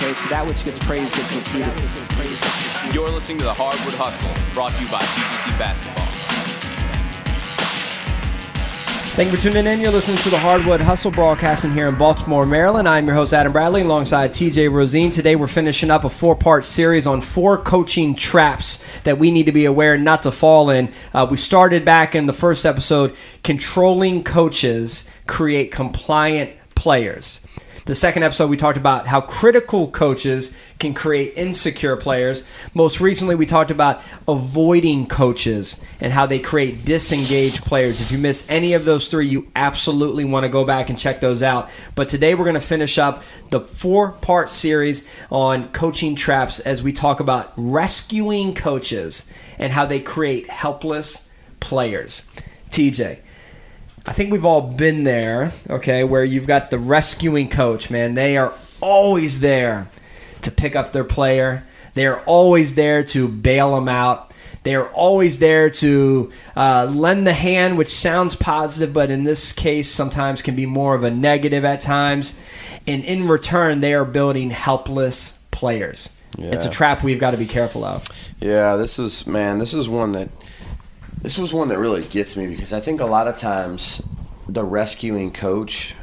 Okay, so that which gets praised gets repeated. You're listening to the Hardwood Hustle, brought to you by PGC Basketball. Thank you for tuning in. You're listening to the Hardwood Hustle broadcasting here in Baltimore, Maryland. I'm your host, Adam Bradley, alongside TJ Rosine. Today we're finishing up a four part series on four coaching traps that we need to be aware not to fall in. Uh, we started back in the first episode controlling coaches create compliant players. The second episode, we talked about how critical coaches can create insecure players. Most recently, we talked about avoiding coaches and how they create disengaged players. If you miss any of those three, you absolutely want to go back and check those out. But today, we're going to finish up the four part series on coaching traps as we talk about rescuing coaches and how they create helpless players. TJ. I think we've all been there, okay, where you've got the rescuing coach, man. They are always there to pick up their player. They are always there to bail them out. They are always there to uh, lend the hand, which sounds positive, but in this case, sometimes can be more of a negative at times. And in return, they are building helpless players. It's a trap we've got to be careful of. Yeah, this is man. This is one that this was one that really gets me because I think a lot of times the rescuing coach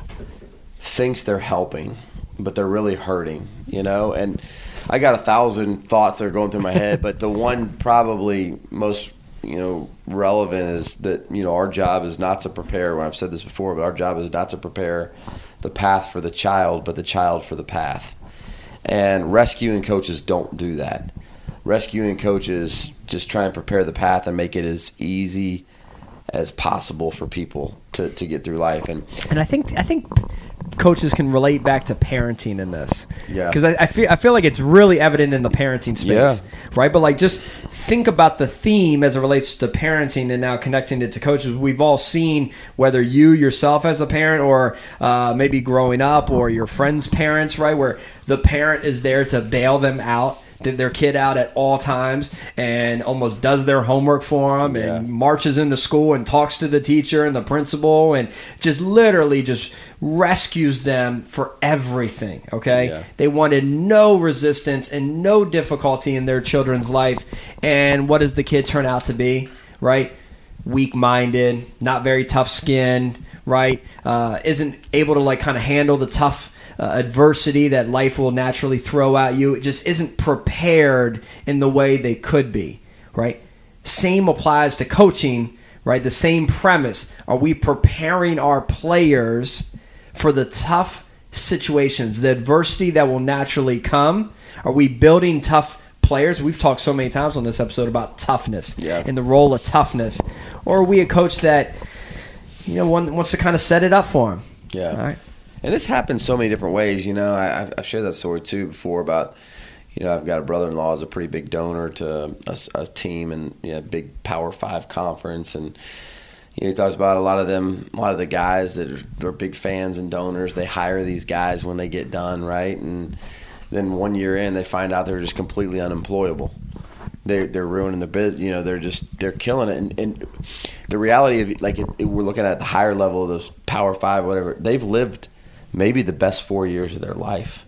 thinks they're helping, but they're really hurting. You know, and I got a thousand thoughts that are going through my head, but the one probably most you know relevant is that you know our job is not to prepare. When I've said this before, but our job is not to prepare the path for the child, but the child for the path. And rescuing coaches don't do that. Rescuing coaches just try and prepare the path and make it as easy as possible for people to, to get through life. And and I think I think coaches can relate back to parenting in this. Yeah. Because I, I feel I feel like it's really evident in the parenting space, Yeah. right? But like, just think about the theme as it relates to parenting, and now connecting it to coaches. We've all seen whether you yourself as a parent, or uh, maybe growing up, or your friends' parents, right, where the parent is there to bail them out. Th- Their kid out at all times and almost does their homework for them Yeah. and marches into school and talks to the teacher and the principal and just literally just rescues them for everything okay Yeah. they wanted no resistance and no difficulty in their children's life and what does the kid turn out to be right weak-minded not very tough-skinned right uh, isn't able to like kind of handle the tough uh, adversity that life will naturally throw at you it just isn't prepared in the way they could be right same applies to coaching, right? The same premise. Are we preparing our players for the tough situations, the adversity that will naturally come? Are we building tough players? We've talked so many times on this episode about toughness Yeah. and the role of toughness. Or are we a coach that, you know, one, wants to kind of set it up for him? Yeah. All right. And this happens so many different ways. You know, I, I've- I've shared that story too before about, you know, I've got a brother-in-law who's a pretty big donor to a team and you know, big Power Five conference, and you know, he talks about a lot of them, a lot of the guys that are, are big fans and donors. They hire these guys when they get done, right? And then one year in, they find out they're just completely unemployable. They're they're ruining the business. You know, they're just they're killing it. And, and the reality of like if, if we're looking at the higher level of those Power Five, whatever, they've lived maybe the best four years of their life.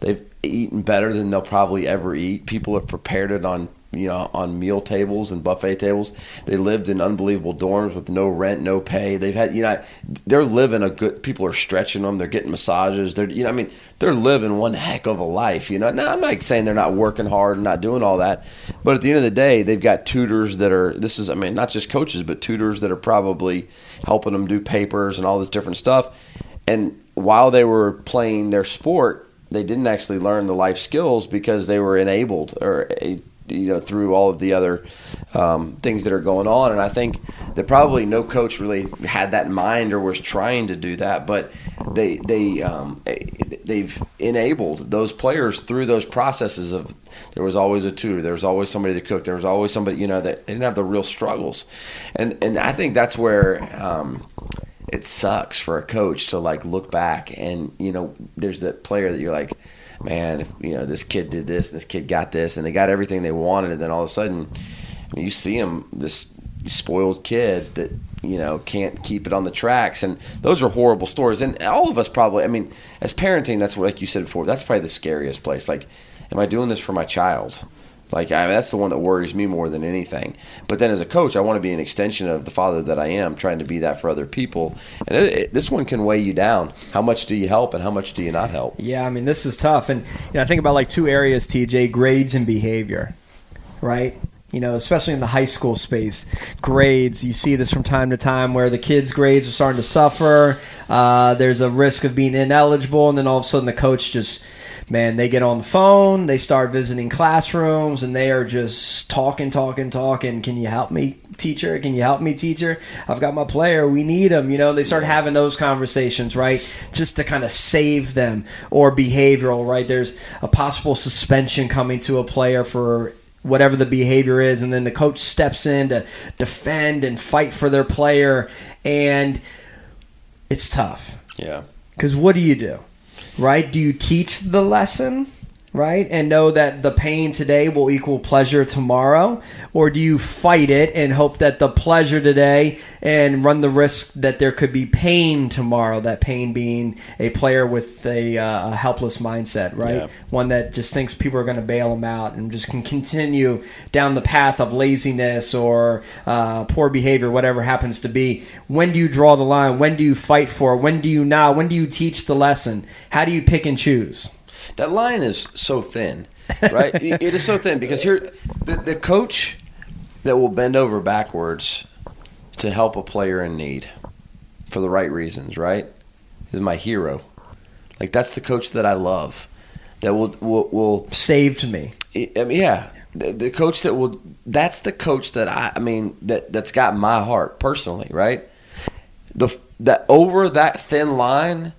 They've eaten better than they'll probably ever eat. People have prepared it on you know on meal tables and buffet tables. They lived in unbelievable dorms with no rent, no pay. They've had you know they're living a good. People are stretching them. They're getting massages. They're you know I mean they're living one heck of a life. You know now I'm not saying they're not working hard and not doing all that, but at the end of the day they've got tutors that are this is I mean not just coaches but tutors that are probably helping them do papers and all this different stuff. And while they were playing their sport, they didn't actually learn the life skills because they were enabled or eh, you know through all of the other um, things that are going on. And I think that probably no coach really had that in mind or was trying to do that, but they they um, eh, they've enabled those players through those processes of there was always a tutor there was always somebody to cook there was always somebody you know that didn't have the real struggles and and i think that's where um, it sucks for a coach to like look back and you know there's that player that you're like man if you know this kid did this and this kid got this and they got everything they wanted and then all of a sudden you see him this spoiled kid that you know can't keep it on the tracks and those are horrible stories and all of us probably i mean as parenting that's what like you said before that's probably the scariest place like am i doing this for my child like I that's the one that worries me more than anything but then as a coach i want to be an extension of the father that i am trying to be that for other people and it, it, this one can weigh you down how much do you help and how much do you not help Yeah, I mean this is tough, and you know, I think about like two areas, TJ: grades and behavior, right? You know, especially in the high school space, grades. You see this from time to time where the kids' grades are starting to suffer. Uh, there's a risk of being ineligible, and then all of a sudden the coach just, man, they get on the phone, they start visiting classrooms, and they are just talking, talking, talking. Can you help me, teacher? Can you help me, teacher? I've got my player. We need him. You know, they start having those conversations, right? Just to kind of save them or behavioral, right? There's a possible suspension coming to a player for whatever the behavior is, and then the coach steps in to defend and fight for their player, and it's tough. yeah Because what do you do? Right? Do you teach the lesson? Right? And know that the pain today will equal pleasure tomorrow? Or do you fight it and hope that the pleasure today and run the risk that there could be pain tomorrow? That pain being a player with a, uh, a helpless mindset, right? Yeah. One that just thinks people are going to bail them out and just can continue down the path of laziness or uh, poor behavior, whatever happens to be. When do you draw the line? When do you fight for? it? When do you not? When do you teach the lesson? How do you pick and choose? That line is so thin, right? it is so thin because here, the, the coach that will bend over backwards to help a player in need for the right reasons, right, is my hero. Like that's the coach that I love. That will will, will Saved me. I mean, yeah, the, the coach that will. That's the coach that I. I mean, that that's got my heart personally, right? The that over that thin line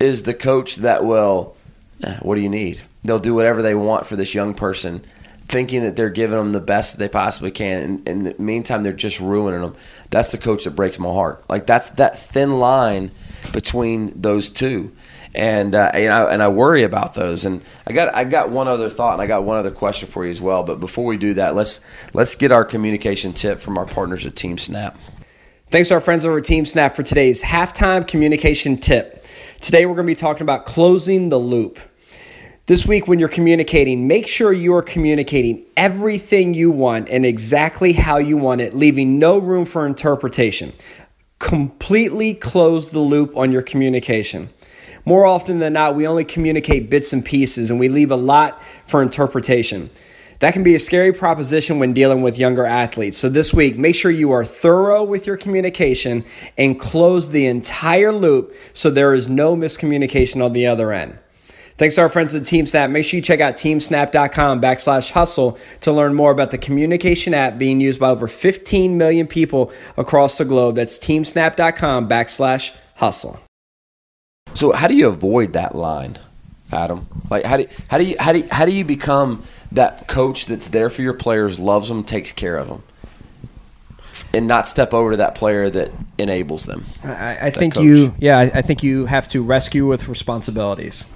is the coach that will. "Eh, What do you need? They'll do whatever they want for this young person, thinking that they're giving them the best that they possibly can. And in the meantime, they're just ruining them. That's the coach that breaks my heart. Like that's that thin line between those two and uh, and, I, and I worry about those. And I got I got one other thought, and I got one other question for you as well. But before we do that, let's let's get our communication tip from our partners at TeamSnap. Thanks to our friends over at TeamSnap for today's halftime communication tip. Today we're going to be talking about closing the loop. This week, when you're communicating, make sure you are communicating everything you want and exactly how you want it, leaving no room for interpretation. Completely close the loop on your communication. More often than not, we only communicate bits and pieces and we leave a lot for interpretation. That can be a scary proposition when dealing with younger athletes. So, this week, make sure you are thorough with your communication and close the entire loop so there is no miscommunication on the other end. Thanks to our friends at TeamSnap. Make sure you check out teamsnap.com backslash hustle to learn more about the communication app being used by over 15 million people across the globe. That's teamsnap.com backslash hustle. So how do you avoid that line, Adam? Like how do how do you how do you, how do you become that coach that's there for your players, loves them, takes care of them, and not step over to that player that enables them? I, I think coach. you, yeah, I, I think you have to rescue with responsibilities.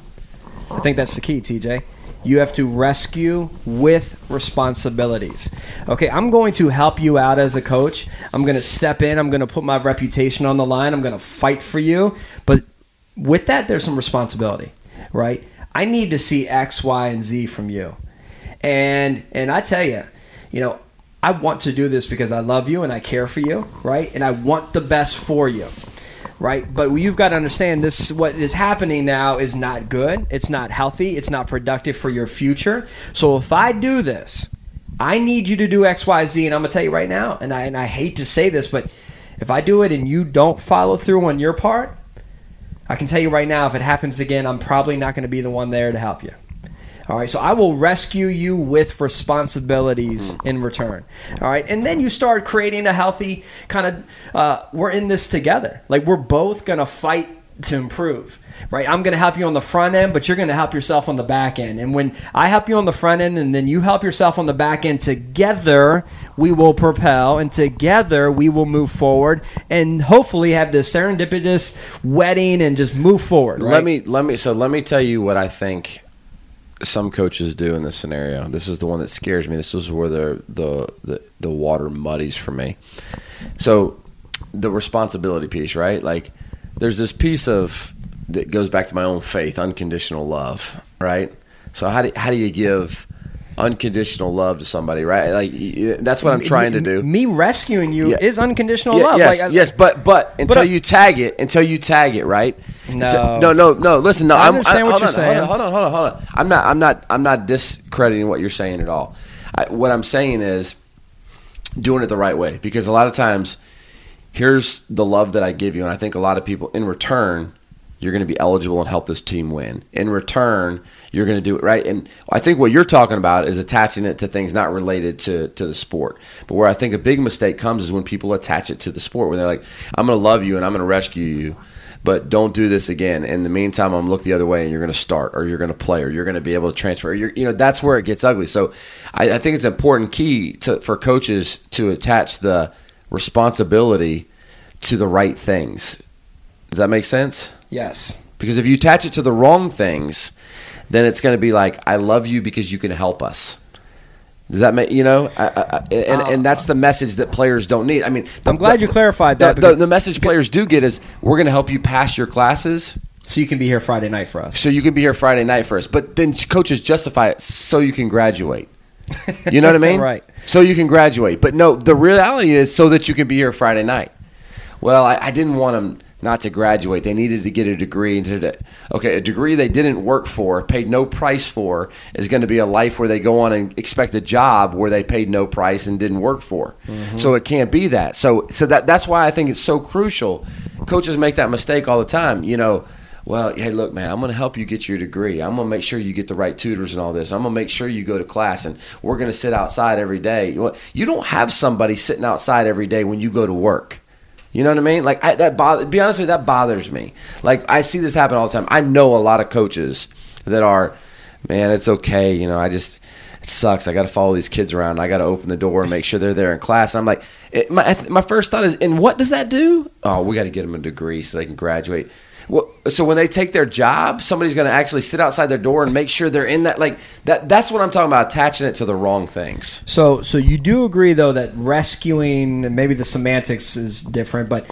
I think that's the key, TJ. You have to rescue with responsibilities. Okay, I'm going to help you out as a coach. I'm going to step in. I'm going to put my reputation on the line. I'm going to fight for you. But with that, there's some responsibility, right? I need to see X, Y, and Z from you. And and I tell you, you know, I want to do this because I love you and I care for you, right? And I want the best for you. Right? But you've got to understand this what is happening now is not good. It's not healthy. It's not productive for your future. So if I do this, I need you to do X, Y, Z, and I'm gonna tell you right now, and I and I hate to say this, but if I do it and you don't follow through on your part, I can tell you right now, if it happens again, I'm probably not going to be the one there to help you. All right, so I will rescue you with responsibilities in return. All right, and then you start creating a healthy kind of. Uh, we're in this together. Like we're both gonna fight to improve. Right, I'm going to help you on the front end, but you're going to help yourself on the back end. And when I help you on the front end, and then you help yourself on the back end, together we will propel, and together we will move forward, and hopefully have this serendipitous wedding and just move forward. Let me let me so let me tell you what I think some coaches do in this scenario. This is the one that scares me. This is where the the the, the water muddies for me. So the responsibility piece, right? Like there's this piece of that goes back to my own faith, unconditional love, right? So how do how do you give unconditional love to somebody, right? Like that's what I'm trying to do. Me rescuing you Yeah. is unconditional Yeah, love. Yes, Like, yes, but but until I- you tag it, until you tag it, right? No. Until- no, no, no. Listen, no. I I'm, understand what you're on, saying. Hold on, hold on, hold on, hold on. I'm not, I'm not, I'm not discrediting what you're saying at all. I, what I'm saying is doing it the right way because a lot of times, here's the love that I give you, and I think a lot of people in return. You're going to be eligible and help this team win. In return, you're going to do it right. And I think what you're talking about is attaching it to things not related to, to the sport. But where I think a big mistake comes is when people attach it to the sport, where they're like, I'm going to love you and I'm going to rescue you, but don't do this again. In the meantime, I'm going to look the other way and you're going to start or you're going to play or you're going to be able to transfer. You know, that's where it gets ugly. So I, I think it's an important key to, for coaches to attach the responsibility to the right things. Does that make sense? yes. Because if you attach it to the wrong things, then it's going to be like, "I love you because you can help us." Does that make you know? I, I, and and that's the message that players don't need. I mean, the, I'm glad the- you clarified that The, the message players do get is, "We're going to help you pass your classes, So you can be here Friday night for us. so you can be here Friday night for us." But then coaches justify it so you can graduate. You know what I mean? Right. So you can graduate. But no, the reality is so that you can be here Friday night. Well, I, I didn't want them not to graduate. They needed to get a degree. Into okay, a degree they didn't work for, paid no price for, is going to be a life where they go on and expect a job where they paid no price and didn't work for. Mm-hmm. So it can't be that. So so that that's why I think it's so crucial. Coaches make that mistake all the time. You know. Well, hey, look, man, I'm going to help you get your degree. I'm going to make sure you get the right tutors and all this. I'm going to make sure you go to class, and we're going to sit outside every day. You don't have somebody sitting outside every day when you go to work. You know what I mean? Like I, that bother. Be honest with you, that bothers me. Like I see this happen all the time. I know a lot of coaches that are, man, it's okay. You know, I just it sucks. I got to follow these kids around. I got to open the door and make sure they're there in class. I'm like, it, my my first thought is, and what does that do? Oh, we got to get them a degree so they can graduate. Well, so when they take their job, somebody's going to actually sit outside their door and make sure they're in that. Like that. That's what I'm talking about. Attaching it to the wrong things. So, so you do agree though that rescuing, maybe the semantics is different, but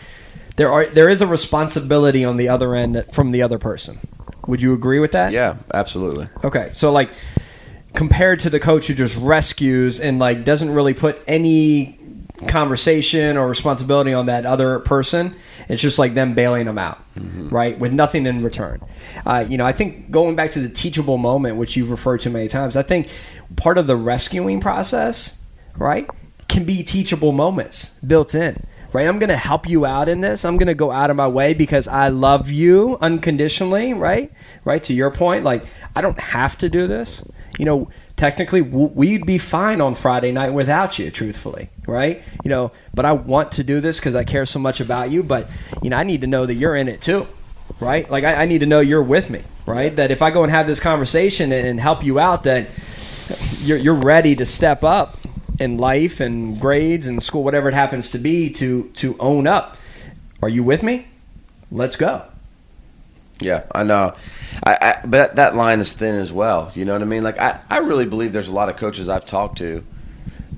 there are there is a responsibility on the other end from the other person. Would you agree with that? Yeah, absolutely. Okay, so like compared to the coach who just rescues and like doesn't really put any conversation or responsibility on that other person, it's just like them bailing them out, right, with nothing in return. Uh, you know, I think going back to the teachable moment, which you've referred to many times, I think part of the rescuing process, right, can be teachable moments built in. Right, I'm going to help you out in this. I'm going to go out of my way because I love you unconditionally. Right, right. To your point, like I don't have to do this. You know, technically we'd be fine on Friday night without you. Truthfully, right? You know, but I want to do this because I care so much about you. But you know, I need to know that you're in it too, right? Like I, I need to know you're with me, right? That if I go and have this conversation and, and help you out, that you're you're ready to step up in life and grades and school, whatever it happens to be, to to own up. Are you with me? Let's go. Yeah, I know. I, I but that, line is thin as well. You know what I mean? Like I, I really believe there's a lot of coaches I've talked to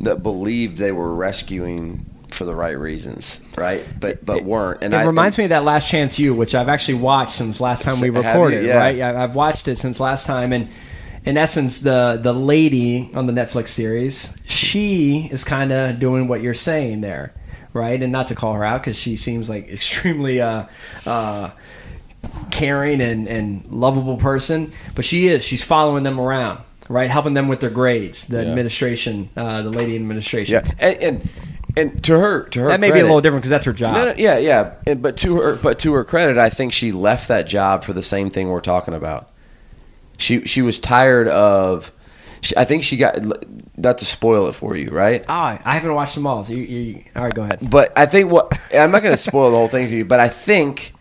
that believed they were rescuing for the right reasons, right? But but weren't. And it I, reminds me of that Last Chance U, which I've actually watched since last time we you? recorded. Yeah. Right? Yeah, I've watched it since last time, and in essence, the the lady on the Netflix series, she is kind of doing what you're saying there, right? And not to call her out because she seems like extremely uh, uh, caring and and lovable person, but she is. She's following them around. Right, helping them with their grades, the Yeah. administration, uh, the lady administration. Yeah, and, and and to her to her That may be a little different because that's her job. No, no, yeah, yeah. And, but to her, but to her credit, I think she left that job for the same thing we're talking about. She she was tired of. She, I think she got not to spoil it for you, right? Ah, I haven't watched them all. So you, you, all right, go ahead. But I think what I'm not going to spoil the whole thing for you, but I think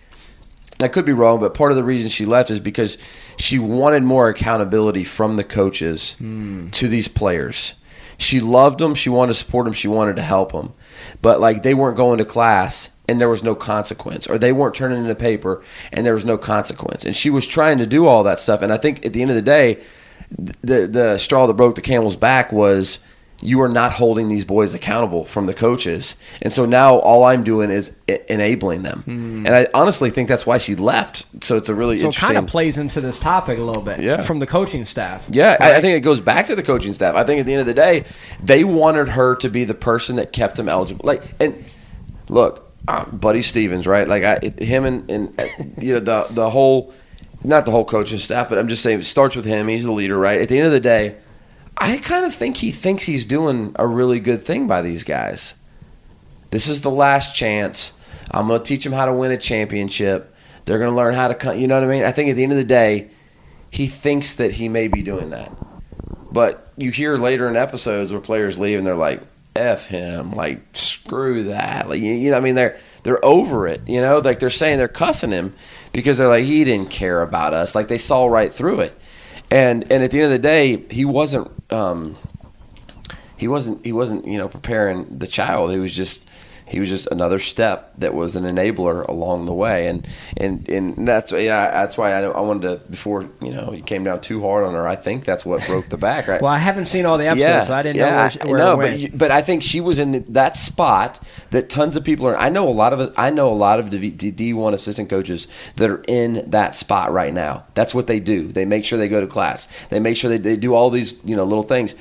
I could be wrong, but part of the reason she left is because she wanted more accountability from the coaches hmm. to these players. She loved them. She wanted to support them. She wanted to help them. But like they weren't going to class and there was no consequence, or they weren't turning in the paper and there was no consequence. And she was trying to do all that stuff. And I think at the end of the day, the the straw that broke the camel's back was you are not holding these boys accountable from the coaches, and so now all I'm doing is enabling them. And I honestly think that's why she left. So it's a really So it kind of plays into this topic a little bit Yeah. from the coaching staff. Yeah, I, I think it goes back to the coaching staff. I think at the end of the day, they wanted her to be the person that kept them eligible. Like, and look, um, Buddy Stephens, right? Like, I, him and, and uh, you know the the whole, not the whole coaching staff, but I'm just saying it starts with him. He's the leader, right? At the end of the day, I kind of think he thinks he's doing a really good thing by these guys. This is the last chance. I'm going to teach them how to win a championship. They're going to learn how to, you know what I mean? I think at the end of the day, he thinks that he may be doing that. But you hear later in episodes where players leave and they're like, "F him," like screw that. Like you, you know, I mean, they're they're over it. You know, like they're saying they're cussing him because they're like he didn't care about us. Like they saw right through it. And and at the end of the day, he wasn't. Um, he wasn't he wasn't you know preparing the child. He was just he was just another step that was an enabler along the way and and and that's yeah that's why I, I wanted to before you know he came down too hard on her I think that's what broke the back right Well, I haven't seen all the episodes, so I didn't know where, where no, but you- but I think she was in that spot that tons of people are. I know a lot of I know a lot of D one assistant coaches that are in that spot right now. That's what they do. They make sure they go to class. They make sure they, they do all these you know little things.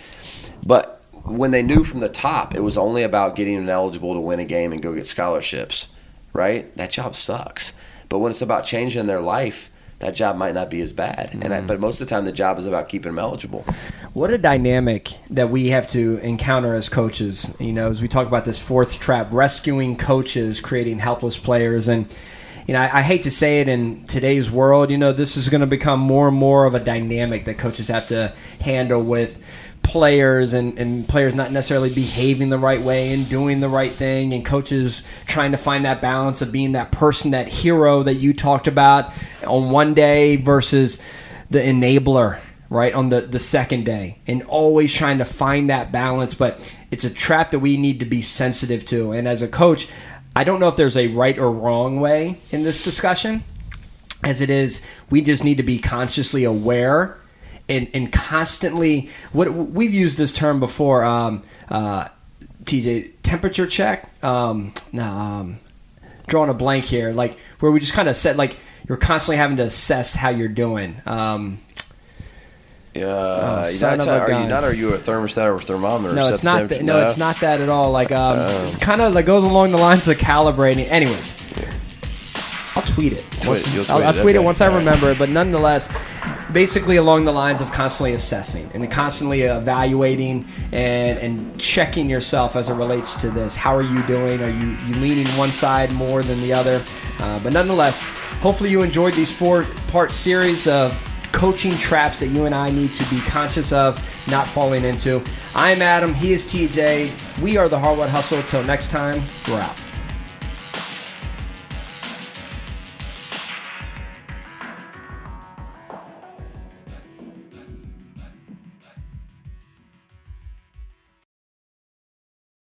But when they knew from the top, it was only about getting them eligible to win a game and go get scholarships. Right? That job sucks. But when it's about changing their life. That job might not be as bad, and I, mm-hmm. but most of the time the job is about keeping them eligible. What a dynamic that we have to encounter as coaches. You know, as we talk about this fourth trap, rescuing coaches, creating helpless players, and you know, I, I hate to say it in today's world. You know, this is going to become more and more of a dynamic that coaches have to handle with players and, and players not necessarily behaving the right way and doing the right thing and coaches trying to find that balance of being that person that hero that you talked about on one day versus the enabler right on the the second day and always trying to find that balance. But it's a trap that we need to be sensitive to. And as a coach i don't know if there's a right or wrong way in this discussion. As it is we just need to be consciously aware and, and constantly what we've used this term before um, uh, tj temperature check um, no, um, drawing a blank here like where we just kind of set like you're constantly having to assess how you're doing um, Uh, Oh, you're not, a are you not? Are you a thermostat or a thermometer? no it's not that, no, it's not that at all like um, it's kind of like goes along the lines of calibrating anyways I'll tweet it. Tweet Once- I'll, tweet I'll it, tweet it once I All right. remember it. But nonetheless, basically along the lines of constantly assessing and constantly evaluating and and checking yourself as it relates to this. How are you doing? Are you you leaning one side more than the other? Uh, but nonetheless, hopefully you enjoyed these four part series of coaching traps that you and I need to be conscious of not falling into. I'm Adam. He is TJ. We are the Hardwood Hustle. Till next time, we're out.